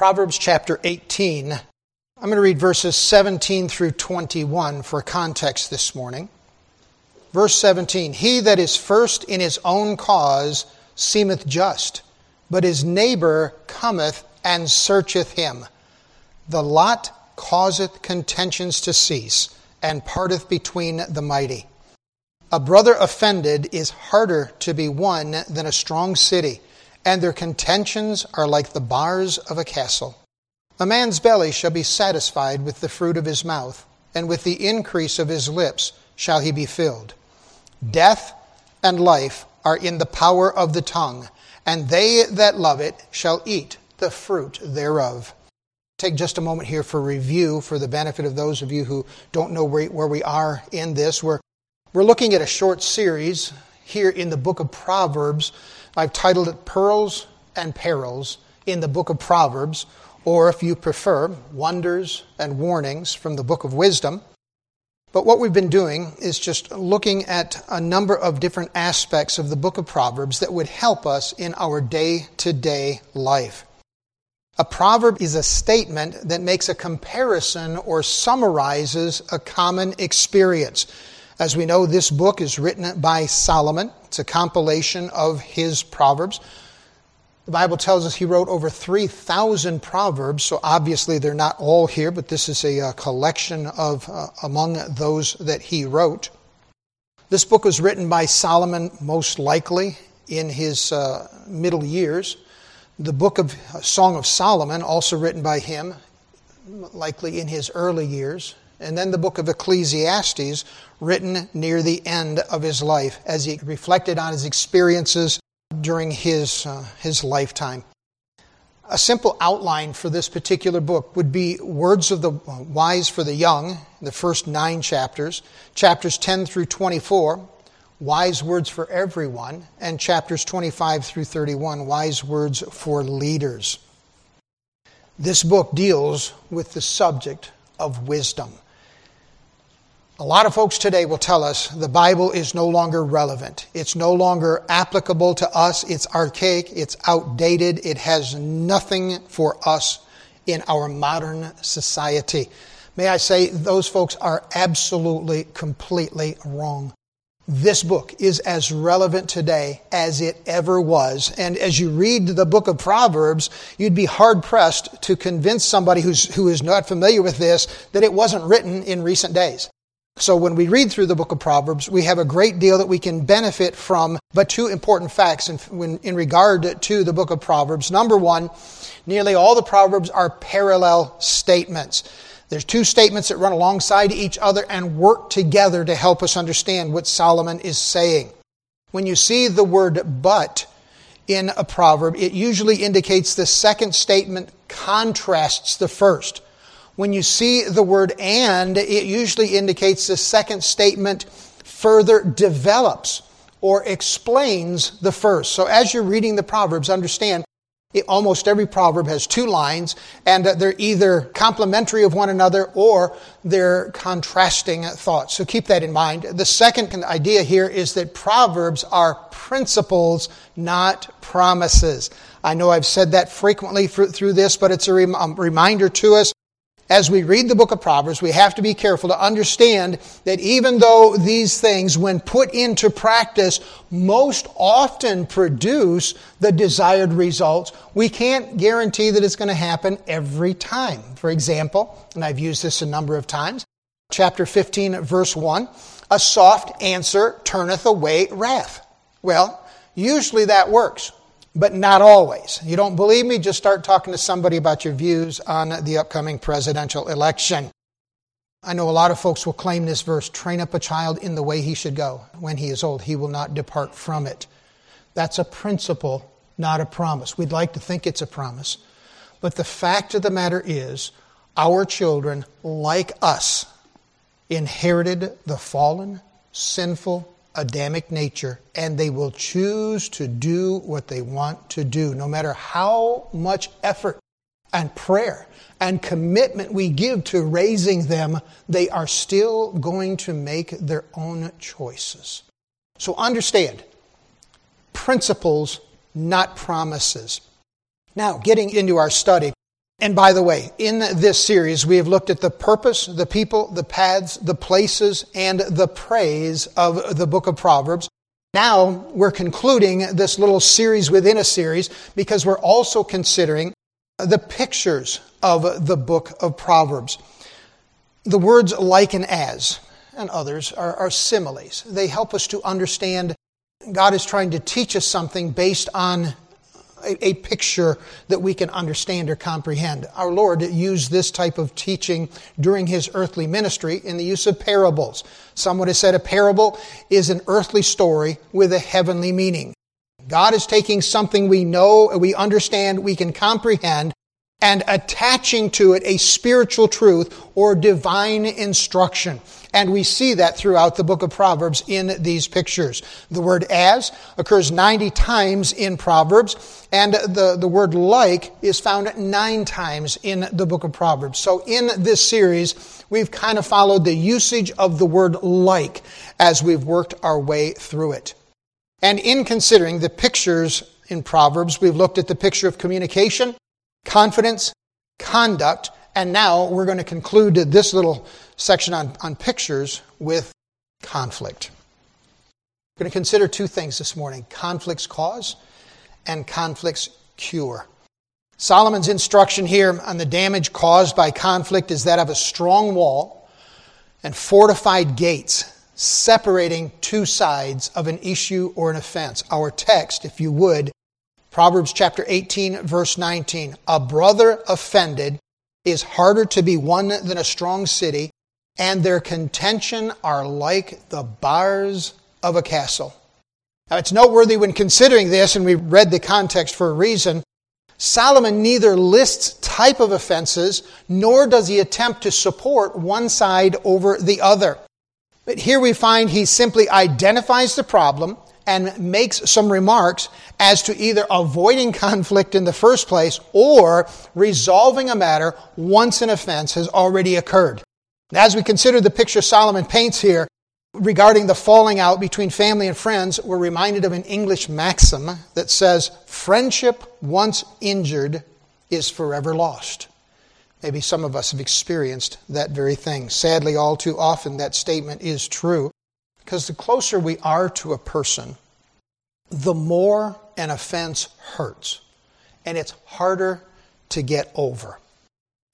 Proverbs chapter 18. I'm going to read verses 17 through 21 for context this morning. Verse 17 He that is first in his own cause seemeth just, but his neighbor cometh and searcheth him. The lot causeth contentions to cease, and parteth between the mighty. A brother offended is harder to be won than a strong city and their contentions are like the bars of a castle. A man's belly shall be satisfied with the fruit of his mouth, and with the increase of his lips shall he be filled. Death and life are in the power of the tongue, and they that love it shall eat the fruit thereof. Take just a moment here for review for the benefit of those of you who don't know where we are in this. We're, we're looking at a short series here in the book of Proverbs I've titled it Pearls and Perils in the book of Proverbs, or if you prefer, Wonders and Warnings from the book of Wisdom. But what we've been doing is just looking at a number of different aspects of the book of Proverbs that would help us in our day to day life. A proverb is a statement that makes a comparison or summarizes a common experience. As we know, this book is written by Solomon. It's a compilation of his proverbs. The Bible tells us he wrote over 3,000 proverbs, so obviously they're not all here, but this is a, uh, collection of uh, among those that he wrote. This book was written by Solomon, most likely in his uh, middle years. The book of uh, Song of Solomon, also written by him, likely in his early years and then the book of Ecclesiastes, written near the end of his life as he reflected on his experiences during his, uh, his lifetime. A simple outline for this particular book would be Words of the Wise for the Young, the first nine chapters, chapters 10 through 24, Wise Words for Everyone, and chapters 25 through 31, Wise Words for Leaders. This book deals with the subject of wisdom. A lot of folks today will tell us the Bible is no longer relevant. It's no longer applicable to us. It's archaic. It's outdated. It has nothing for us in our modern society. May I say, those folks are absolutely, completely wrong. This book is as relevant today as it ever was. And as you read the book of Proverbs, you'd be hard pressed to convince somebody who's, who is not familiar with this that it wasn't written in recent days. So when we read through the book of Proverbs, we have a great deal that we can benefit from, but two important facts in, when, in regard to the book of Proverbs. Number one, nearly all the Proverbs are parallel statements. There's two statements that run alongside each other and work together to help us understand what Solomon is saying. When you see the word but in a proverb, it usually indicates the second statement contrasts the first. When you see the word and, it usually indicates the second statement further develops or explains the first. So as you're reading the Proverbs, understand it, almost every proverb has two lines, and they're either complementary of one another or they're contrasting thoughts. So keep that in mind. The second idea here is that proverbs are principles, not promises. I know I've said that frequently through this, but it's a um, reminder to us as we read the book of Proverbs, we have to be careful to understand that even though these things, when put into practice, most often produce the desired results, we can't guarantee that it's going to happen every time. For example, and I've used this a number of times, chapter 15, verse 1, a soft answer turneth away wrath. Well, usually that works but not always. You don't believe me? Just start talking to somebody about your views on the upcoming presidential election. I know a lot of folks will claim this verse train up a child in the way he should go. When he is old, he will not depart from it. That's a principle, not a promise. We'd like to think it's a promise. But the fact of the matter is, our children, like us, inherited the fallen, sinful, Adamic nature, and they will choose to do what they want to do, no matter how much effort and prayer and commitment we give to raising them, they are still going to make their own choices. So understand principles, not promises. Now, getting into our study, And by the way, in this series, we have looked at the purpose, the people, the paths, the places, and the praise of the book of Proverbs. Now we're concluding this little series within a series because we're also considering the pictures of the book of Proverbs. The words like and as and others are, are similes. They help us to understand God is trying to teach us something based on a, a picture that we can understand or comprehend. Our Lord used this type of teaching during his earthly ministry in the use of parables. Someone has said a parable is an earthly story with a heavenly meaning. God is taking something we know, we understand, we can comprehend, and attaching to it a spiritual truth or divine instruction. And we see that throughout the book of Proverbs in these pictures. The word as occurs 90 times in Proverbs, and the, the word like is found nine times in the book of Proverbs. So in this series, we've kind of followed the usage of the word like as we've worked our way through it. And in considering the pictures in Proverbs, we've looked at the picture of communication, confidence, conduct, and now we're going to conclude this little section on, on pictures with conflict. We're going to consider two things this morning conflict's cause and conflict's cure. Solomon's instruction here on the damage caused by conflict is that of a strong wall and fortified gates separating two sides of an issue or an offense. Our text, if you would, Proverbs chapter 18, verse 19. A brother offended is harder to be won than a strong city, and their contention are like the bars of a castle. Now, it's noteworthy when considering this, and we read the context for a reason. Solomon neither lists type of offenses, nor does he attempt to support one side over the other. But here we find he simply identifies the problem and makes some remarks as to either avoiding conflict in the first place or resolving a matter once an offense has already occurred. As we consider the picture Solomon paints here regarding the falling out between family and friends, we're reminded of an English maxim that says, Friendship once injured is forever lost. Maybe some of us have experienced that very thing. Sadly, all too often that statement is true. Because the closer we are to a person, the more an offense hurts, and it's harder to get over.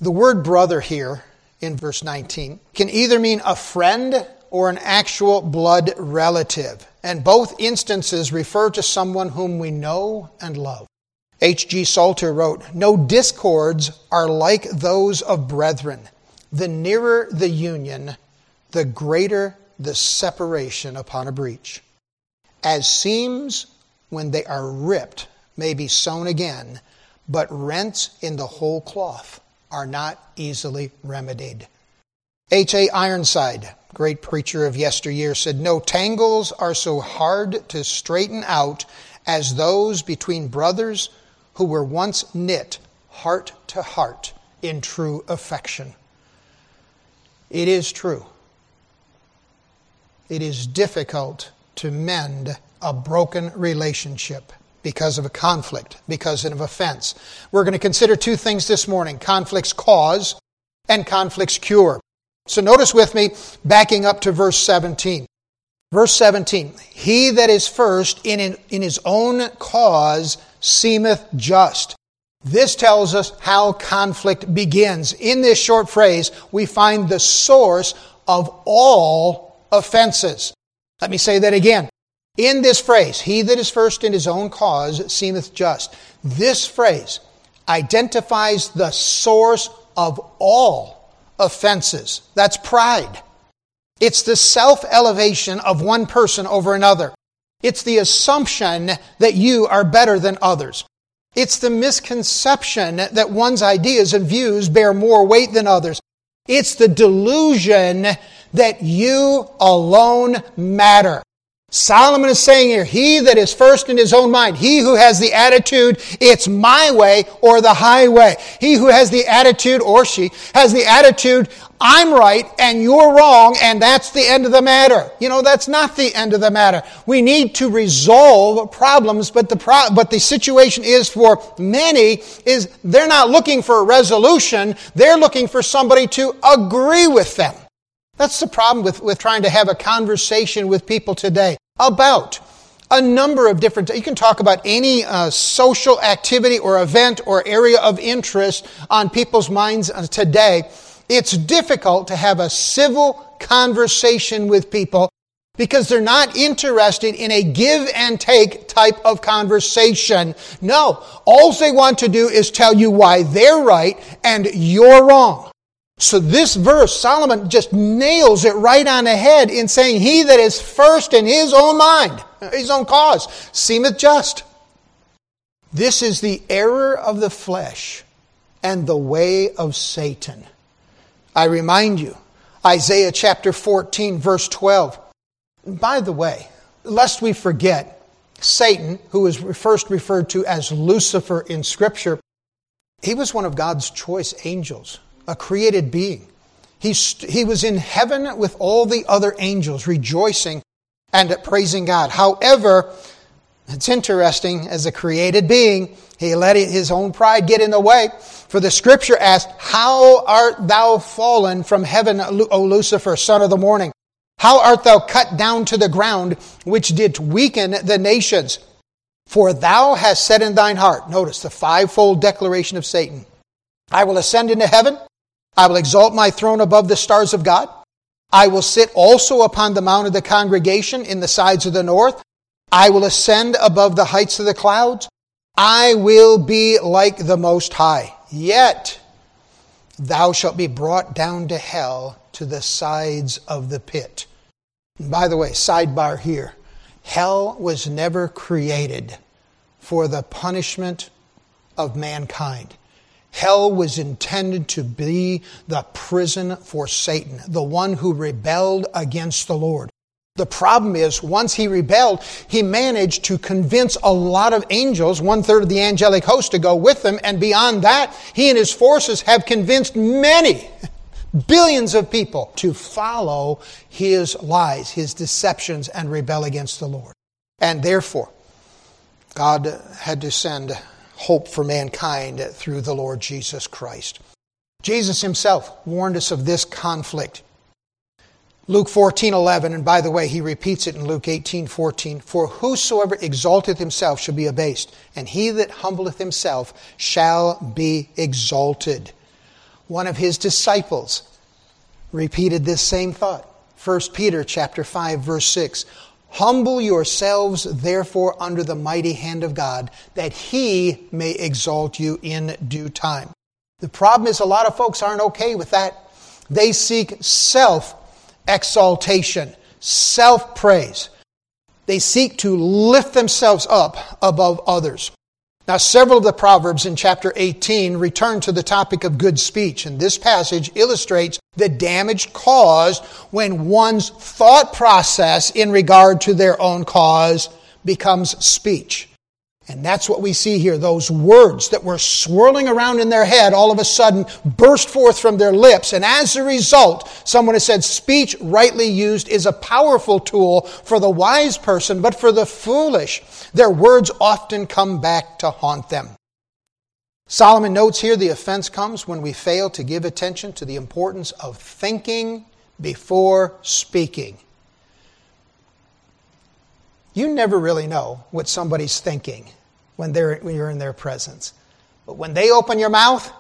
The word brother here in verse 19 can either mean a friend or an actual blood relative, and both instances refer to someone whom we know and love. H.G. Salter wrote, No discords are like those of brethren. The nearer the union, the greater the separation upon a breach. As seams, when they are ripped, may be sewn again, but rents in the whole cloth are not easily remedied. H.A. Ironside, great preacher of yesteryear, said, No tangles are so hard to straighten out as those between brothers who were once knit heart to heart in true affection. It is true it is difficult to mend a broken relationship because of a conflict, because of an offense. We're going to consider two things this morning conflict's cause and conflict's cure. So notice with me, backing up to verse 17. Verse 17 He that is first in, in his own cause seemeth just. This tells us how conflict begins. In this short phrase, we find the source of all offenses. Let me say that again. In this phrase, he that is first in his own cause seemeth just. This phrase identifies the source of all offenses. That's pride. It's the self elevation of one person over another. It's the assumption that you are better than others. It's the misconception that one's ideas and views bear more weight than others. It's the delusion that you alone matter. Solomon is saying here, he that is first in his own mind, he who has the attitude, it's my way or the highway. He who has the attitude, or she, has the attitude, I'm right and you're wrong, and that's the end of the matter. You know, that's not the end of the matter. We need to resolve problems, but the, pro- but the situation is for many is they're not looking for a resolution, they're looking for somebody to agree with them. That's the problem with, with trying to have a conversation with people today about a number of different you can talk about any uh, social activity or event or area of interest on people's minds uh, today it's difficult to have a civil conversation with people because they're not interested in a give and take type of conversation. No, all they want to do is tell you why they're right and you're wrong. So this verse, Solomon just nails it right on the head in saying, He that is first in his own mind, his own cause, seemeth just. This is the error of the flesh and the way of Satan. I remind you, Isaiah chapter 14, verse 12. By the way, lest we forget, Satan, who is first referred to as Lucifer in Scripture, he was one of God's choice angels a created being. He, he was in heaven with all the other angels, rejoicing and praising God. However, it's interesting, as a created being, he let his own pride get in the way. For the scripture asks, How art thou fallen from heaven, O Lucifer, son of the morning? How art thou cut down to the ground, which did weaken the nations? For thou hast said in thine heart, notice the fivefold declaration of Satan, I will ascend into heaven. I will exalt my throne above the stars of God. I will sit also upon the mount of the congregation in the sides of the north. I will ascend above the heights of the clouds. I will be like the Most High. Yet thou shalt be brought down to hell to the sides of the pit. And by the way, sidebar here hell was never created for the punishment of mankind. Hell was intended to be the prison for Satan, the one who rebelled against the Lord. The problem is, once he rebelled, he managed to convince a lot of angels, one third of the angelic host, to go with him. And beyond that, he and his forces have convinced many, billions of people to follow his lies, his deceptions, and rebel against the Lord. And therefore, God had to send hope for mankind through the Lord Jesus Christ. Jesus himself warned us of this conflict. Luke 14:11 and by the way, he repeats it in Luke 18:14 For whosoever exalteth himself shall be abased, and he that humbleth himself shall be exalted. One of his disciples repeated this same thought. 1 Peter chapter 5, verse 6. Humble yourselves, therefore, under the mighty hand of God, that He may exalt you in due time. The problem is, a lot of folks aren't okay with that. They seek self exaltation, self praise. They seek to lift themselves up above others. Now, several of the Proverbs in chapter 18 return to the topic of good speech, and this passage illustrates the damage caused when one's thought process in regard to their own cause becomes speech. And that's what we see here. Those words that were swirling around in their head all of a sudden burst forth from their lips. And as a result, someone has said speech rightly used is a powerful tool for the wise person, but for the foolish, their words often come back to haunt them. Solomon notes here the offense comes when we fail to give attention to the importance of thinking before speaking. You never really know what somebody's thinking when, they're, when you're in their presence. But when they open your mouth,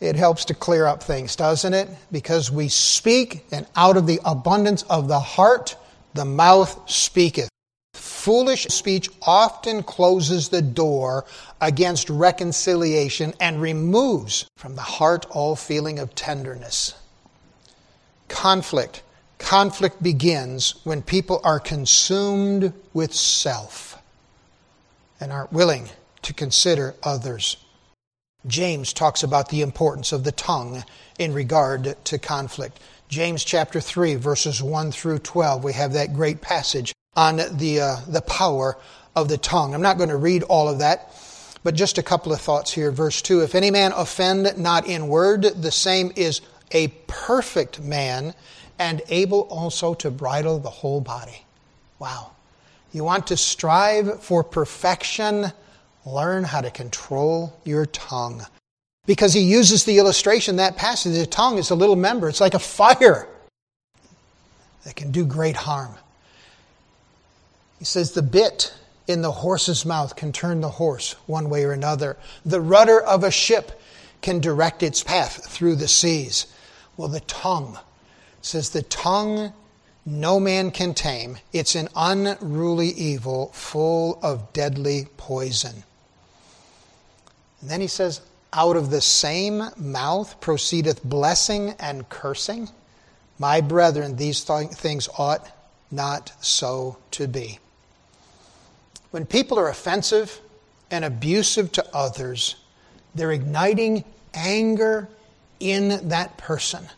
it helps to clear up things, doesn't it? Because we speak, and out of the abundance of the heart, the mouth speaketh. Foolish speech often closes the door against reconciliation and removes from the heart all feeling of tenderness. Conflict. Conflict begins when people are consumed with self and aren't willing to consider others. James talks about the importance of the tongue in regard to conflict. James chapter 3, verses 1 through 12, we have that great passage. on the, uh, the power of the tongue. I'm not going to read all of that, but just a couple of thoughts here. Verse 2 If any man offend not in word, the same is a perfect man and able also to bridle the whole body. Wow. You want to strive for perfection? Learn how to control your tongue. Because he uses the illustration, that passage, the tongue is a little member. It's like a fire that can do great harm. He says, The bit in the horse's mouth can turn the horse one way or another. The rudder of a ship can direct its path through the seas. Well, the tongue says, The tongue no man can tame. It's an unruly evil full of deadly poison. And then he says, Out of the same mouth proceedeth blessing and cursing. My brethren, these th- things ought not so to be. When people are offensive and abusive to others, they're igniting anger in that person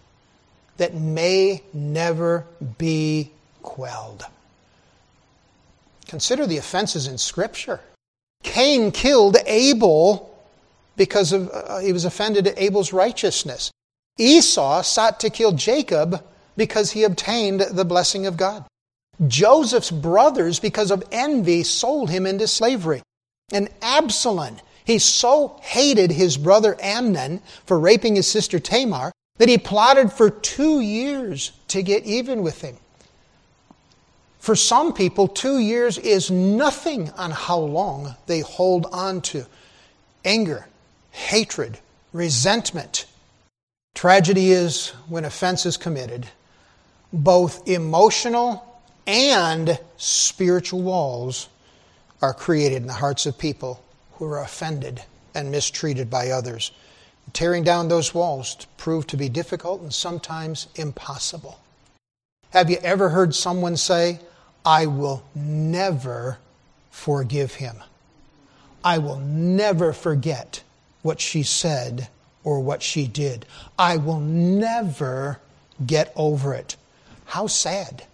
that may never be quelled. Consider the offenses in Scripture. Cain killed Abel because of, uh, he was offended at Abel's righteousness. Esau sought to kill Jacob because he obtained the blessing of God. Joseph's brothers, because of envy, sold him into slavery. And Absalom, he so hated his brother Amnon for raping his sister Tamar that he plotted for two years to get even with him. For some people, two years is nothing on how long they hold on to anger, hatred, resentment. Tragedy is when offense is committed, both emotional and spiritual walls are created in the hearts of people who are offended and mistreated by others. Tearing down those walls proved to be difficult and sometimes impossible. Have you ever heard someone say, I will never forgive him? I will never forget what she said or what she did. I will never get over it. How sad.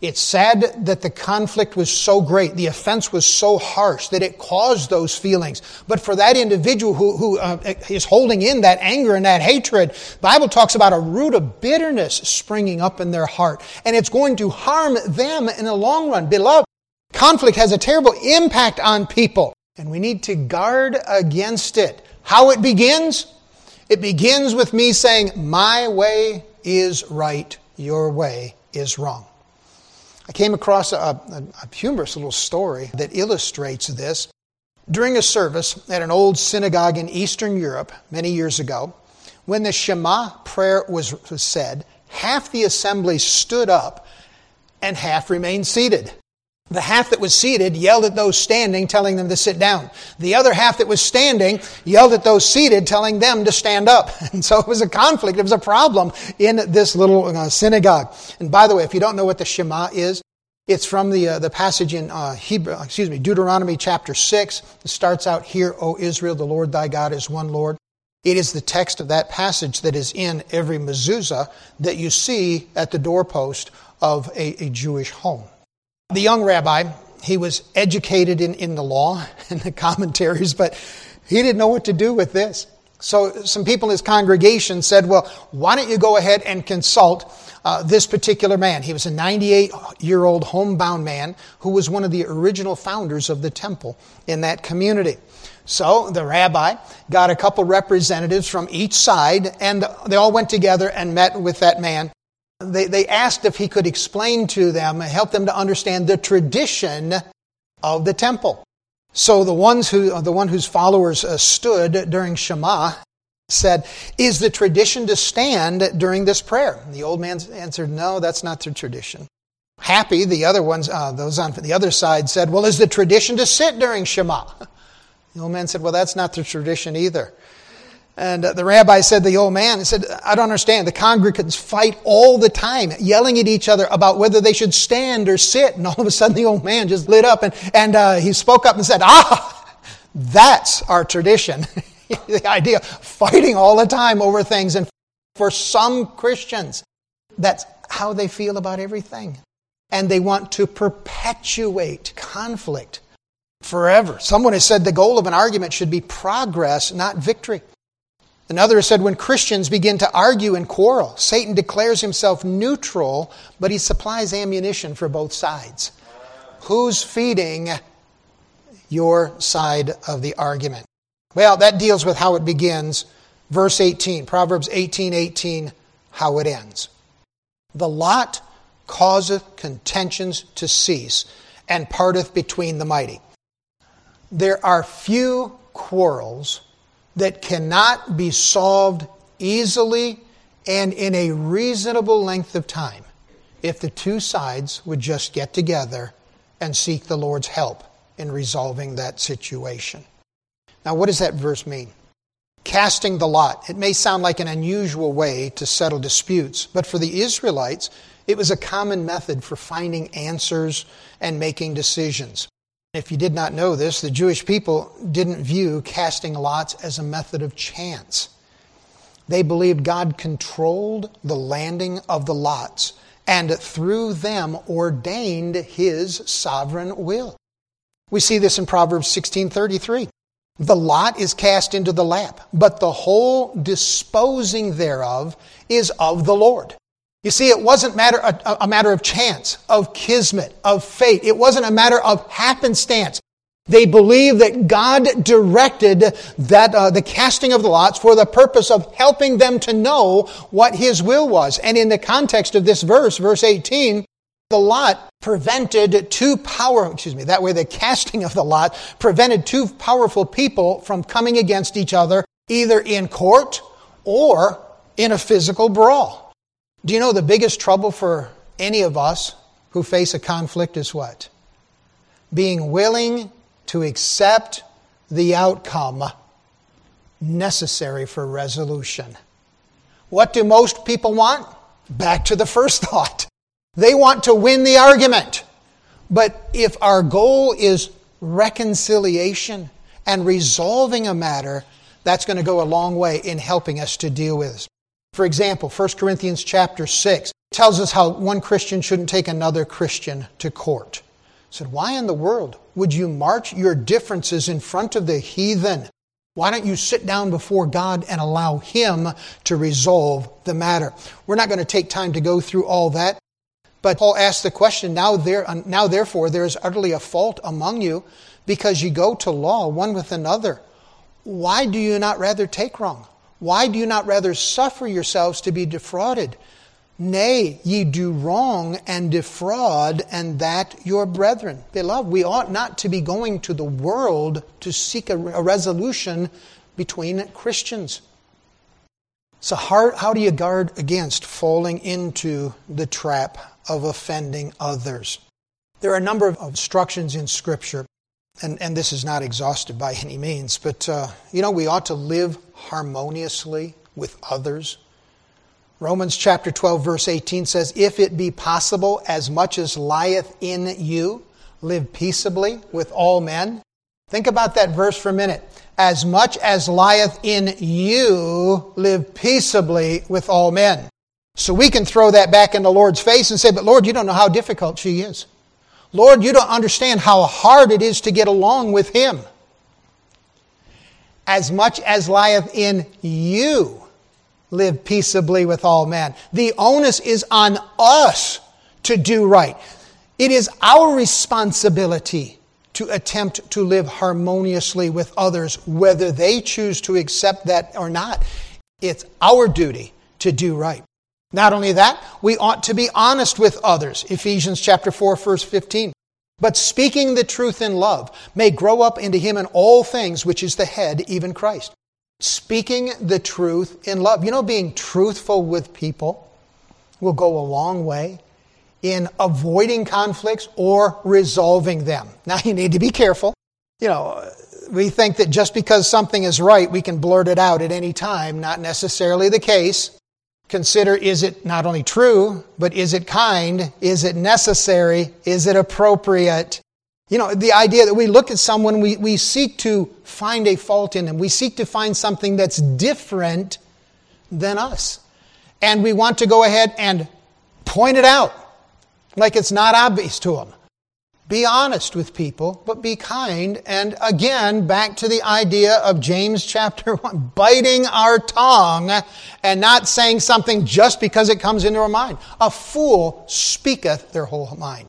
It's sad that the conflict was so great, the offense was so harsh that it caused those feelings. But for that individual who, who uh, is holding in that anger and that hatred, Bible talks about a root of bitterness springing up in their heart. And it's going to harm them in the long run. Beloved, conflict has a terrible impact on people. And we need to guard against it. How it begins? It begins with me saying, My way is right, your way is wrong. I came across a, a, a humorous little story that illustrates this. During a service at an old synagogue in Eastern Europe many years ago, when the Shema prayer was, was said, half the assembly stood up and half remained seated. The half that was seated yelled at those standing, telling them to sit down. The other half that was standing yelled at those seated, telling them to stand up. And so it was a conflict, it was a problem in this little uh, synagogue. And by the way, if you don't know what the Shema is, it's from the, uh, the passage in uh, Hebrew, excuse me, Deuteronomy chapter 6. It starts out, Hear, O Israel, the Lord thy God is one Lord. It is the text of that passage that is in every mezuzah that you see at the doorpost of a, a Jewish home. The young rabbi, he was educated in, in the law and the commentaries, but he didn't know what to do with this. So some people in his congregation said, well, why don't you go ahead and consult uh, this particular man? He was a 98 year old homebound man who was one of the original founders of the temple in that community. So the rabbi got a couple representatives from each side and they all went together and met with that man they, they asked if he could explain to them, help them to understand the tradition of the temple. So the ones who, the one whose followers uh, stood during Shema said, "Is the tradition to stand during this prayer?" And the old man answered, "No, that's not the tradition." Happy, the other ones, uh, those on the other side said, "Well, is the tradition to sit during Shema?" The old man said, "Well, that's not the tradition either." And uh, the rabbi said, the old man, he said, I don't understand. The congregants fight all the time, yelling at each other about whether they should stand or sit. And all of a sudden the old man just lit up and, and uh, he spoke up and said, ah, that's our tradition. the idea of fighting all the time over things. And for some Christians, that's how they feel about everything. and they want to perpetuate conflict forever. Someone has said the goal of an argument should be progress, not victory. Another said when Christians begin to argue and quarrel, Satan declares himself neutral, but he supplies ammunition for both sides. Who's feeding your side of the argument? Well, that deals with how it begins. Verse 18, Proverbs 18 18, how it ends. The lot causeth contentions to cease, and parteth between the mighty. There are few quarrels that cannot be solved easily and in a reasonable length of time if the two sides would just get together and seek the Lord's help in resolving that situation. Now, what does that verse mean? Casting the lot. It may sound like an unusual way to settle disputes, but for the Israelites, it was a common method for finding answers and making decisions. If you did not know this, the Jewish people didn't view casting lots as a method of chance. They believed God controlled the landing of the lots and through them ordained his sovereign will. We see this in Proverbs 16:33. The lot is cast into the lap, but the whole disposing thereof is of the Lord. You see, it wasn't matter, a, a, matter of chance, of kismet, of fate. It wasn't a matter of happenstance. They believed that God directed that uh, the casting of the lots for the purpose of helping them to know what His will was. And in the context of this verse, verse 18, the lot prevented two power, excuse me, that way the casting of the lot prevented two powerful people from coming against each other, either in court or in a physical brawl. Do you know the biggest trouble for any of us who face a conflict is what? Being willing to accept the outcome necessary for resolution. What do most people want? Back to the first thought. They want to win the argument. But if our goal is reconciliation and resolving a matter, that's going to go a long way in helping us to deal with it. For example, 1 Corinthians chapter 6 tells us how one Christian shouldn't take another Christian to court. He said, Why in the world would you march your differences in front of the heathen? Why don't you sit down before God and allow Him to resolve the matter? We're not going to take time to go through all that. But Paul asks the question now, there, now therefore, there is utterly a fault among you because you go to law one with another. Why do you not rather take wrong? Why do you not rather suffer yourselves to be defrauded? Nay, ye do wrong and defraud, and that your brethren. Beloved, we ought not to be going to the world to seek a, a resolution between Christians. So, how, how do you guard against falling into the trap of offending others? There are a number of instructions in Scripture, and, and this is not exhausted by any means, but uh, you know, we ought to live harmoniously with others. Romans chapter 12, verse 18 says, If it be possible, as much as lieth in you, live peaceably with all men. Think about that verse for a minute. As much as lieth in you, live peaceably with all men. So we can throw that back in the Lord's face and say, But Lord, you don't know how difficult she is. Lord, you don't understand how hard it is to get along with Him as much as lieth in you, live peaceably with all men. The onus is on us to do right. It is our responsibility to attempt to live harmoniously with others, whether they choose to accept that or not. It's our duty to do right. Not only that, we ought to be honest with others. Ephesians chapter 4, verse 15 but speaking the truth in love may grow up into him in all things, which is the head, even Christ. Speaking the truth in love. You know, being truthful with people will go a long way in avoiding conflicts or resolving them. Now, you need to be careful. You know, we think that just because something is right, we can blurt it out at any time. Not necessarily the case consider is it not only true, but is it kind? Is it necessary? Is it appropriate? You know, the idea that we look at someone, we, we seek to find a fault in them. We seek to find something that's different than us. And we want to go ahead and point it out. like it's not obvious to them. Be honest with people, but be kind. And again, back to the idea of James chapter 1, biting our tongue and not saying something just because it comes into our mind. A fool speaketh their whole mind.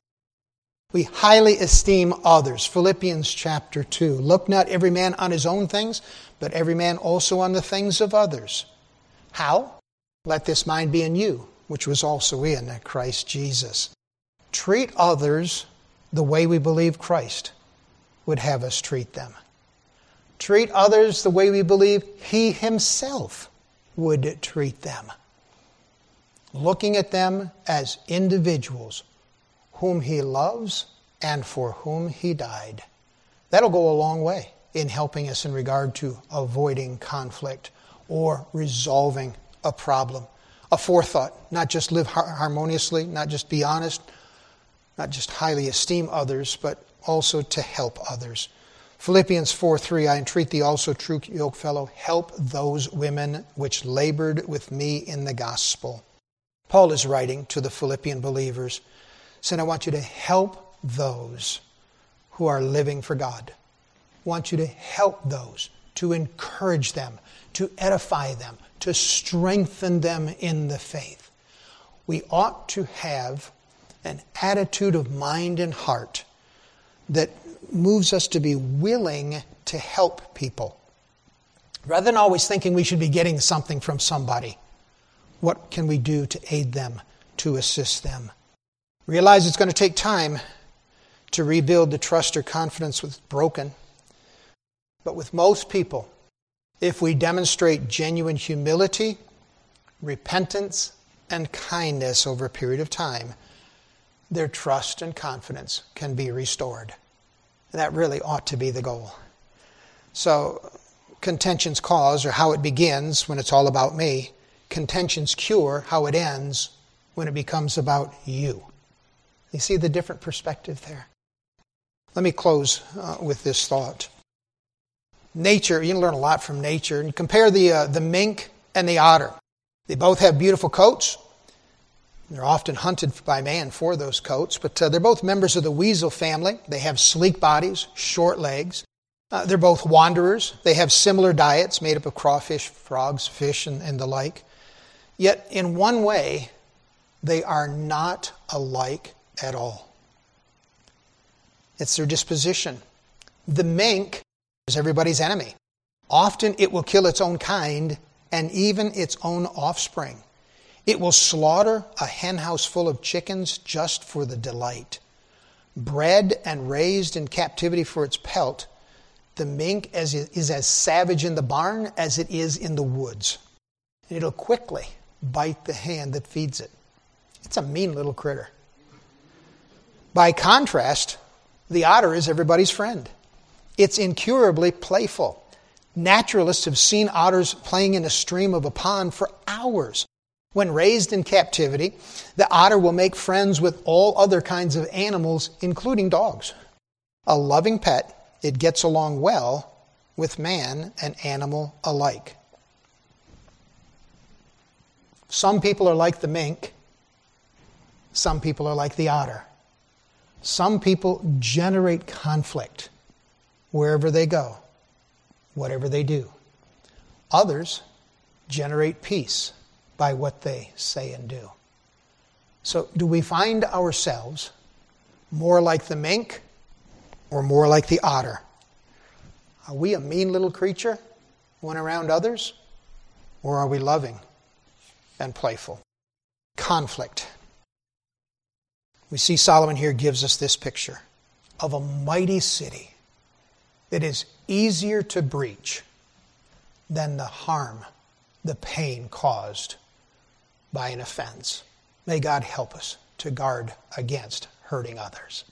We highly esteem others. Philippians chapter 2. Look not every man on his own things, but every man also on the things of others. How? Let this mind be in you, which was also in Christ Jesus. Treat others the way we believe Christ would have us treat them. Treat others the way we believe He Himself would treat them. Looking at them as individuals whom He loves and for whom He died. That'll go a long way in helping us in regard to avoiding conflict or resolving a problem. A forethought, not just live harmoniously, not just be honest, not just highly esteem others, but also to help others. Philippians 4 3, I entreat thee also, true yoke fellow, help those women which labored with me in the gospel. Paul is writing to the Philippian believers, saying, I want you to help those who are living for God. I want you to help those, to encourage them, to edify them, to strengthen them in the faith. We ought to have an attitude of mind and heart that moves us to be willing to help people. Rather than always thinking we should be getting something from somebody, what can we do to aid them, to assist them? Realize it's going to take time to rebuild the trust or confidence with broken. But with most people, if we demonstrate genuine humility, repentance, and kindness over a period of time, their trust and confidence can be restored. And That really ought to be the goal. So, contention's cause, or how it begins when it's all about me, contention's cure, how it ends when it becomes about you. You see the different perspective there? Let me close uh, with this thought. Nature, you can learn a lot from nature. And compare the, uh, the mink and the otter. They both have beautiful coats. They're often hunted by man for those coats, but uh, they're both members of the weasel family. They have sleek bodies, short legs. Uh, they're both wanderers. They have similar diets made up of crawfish, frogs, fish, and, and the like. Yet, in one way, they are not alike at all. It's their disposition. The mink is everybody's enemy. Often it will kill its own kind and even its own offspring. It will slaughter a henhouse full of chickens just for the delight. Bred and raised in captivity for its pelt, the mink is as savage in the barn as it is in the woods. And it'll quickly bite the hand that feeds it. It's a mean little critter. By contrast, the otter is everybody's friend. It's incurably playful. Naturalists have seen otters playing in a stream of a pond for hours when raised in captivity, the otter will make friends with all other kinds of animals, including dogs. A loving pet, it gets along well with man and animal alike. Some people are like the mink, some people are like the otter. Some people generate conflict wherever they go, whatever they do. Others generate peace by what they say and do. So, do we find ourselves more like the mink or more like the otter? Are we a mean little creature when around others? Or are we loving and playful? Conflict. We see Solomon here gives us this picture of a mighty city that is easier to breach than the harm, the pain caused by an offense. May God help us to guard against hurting others.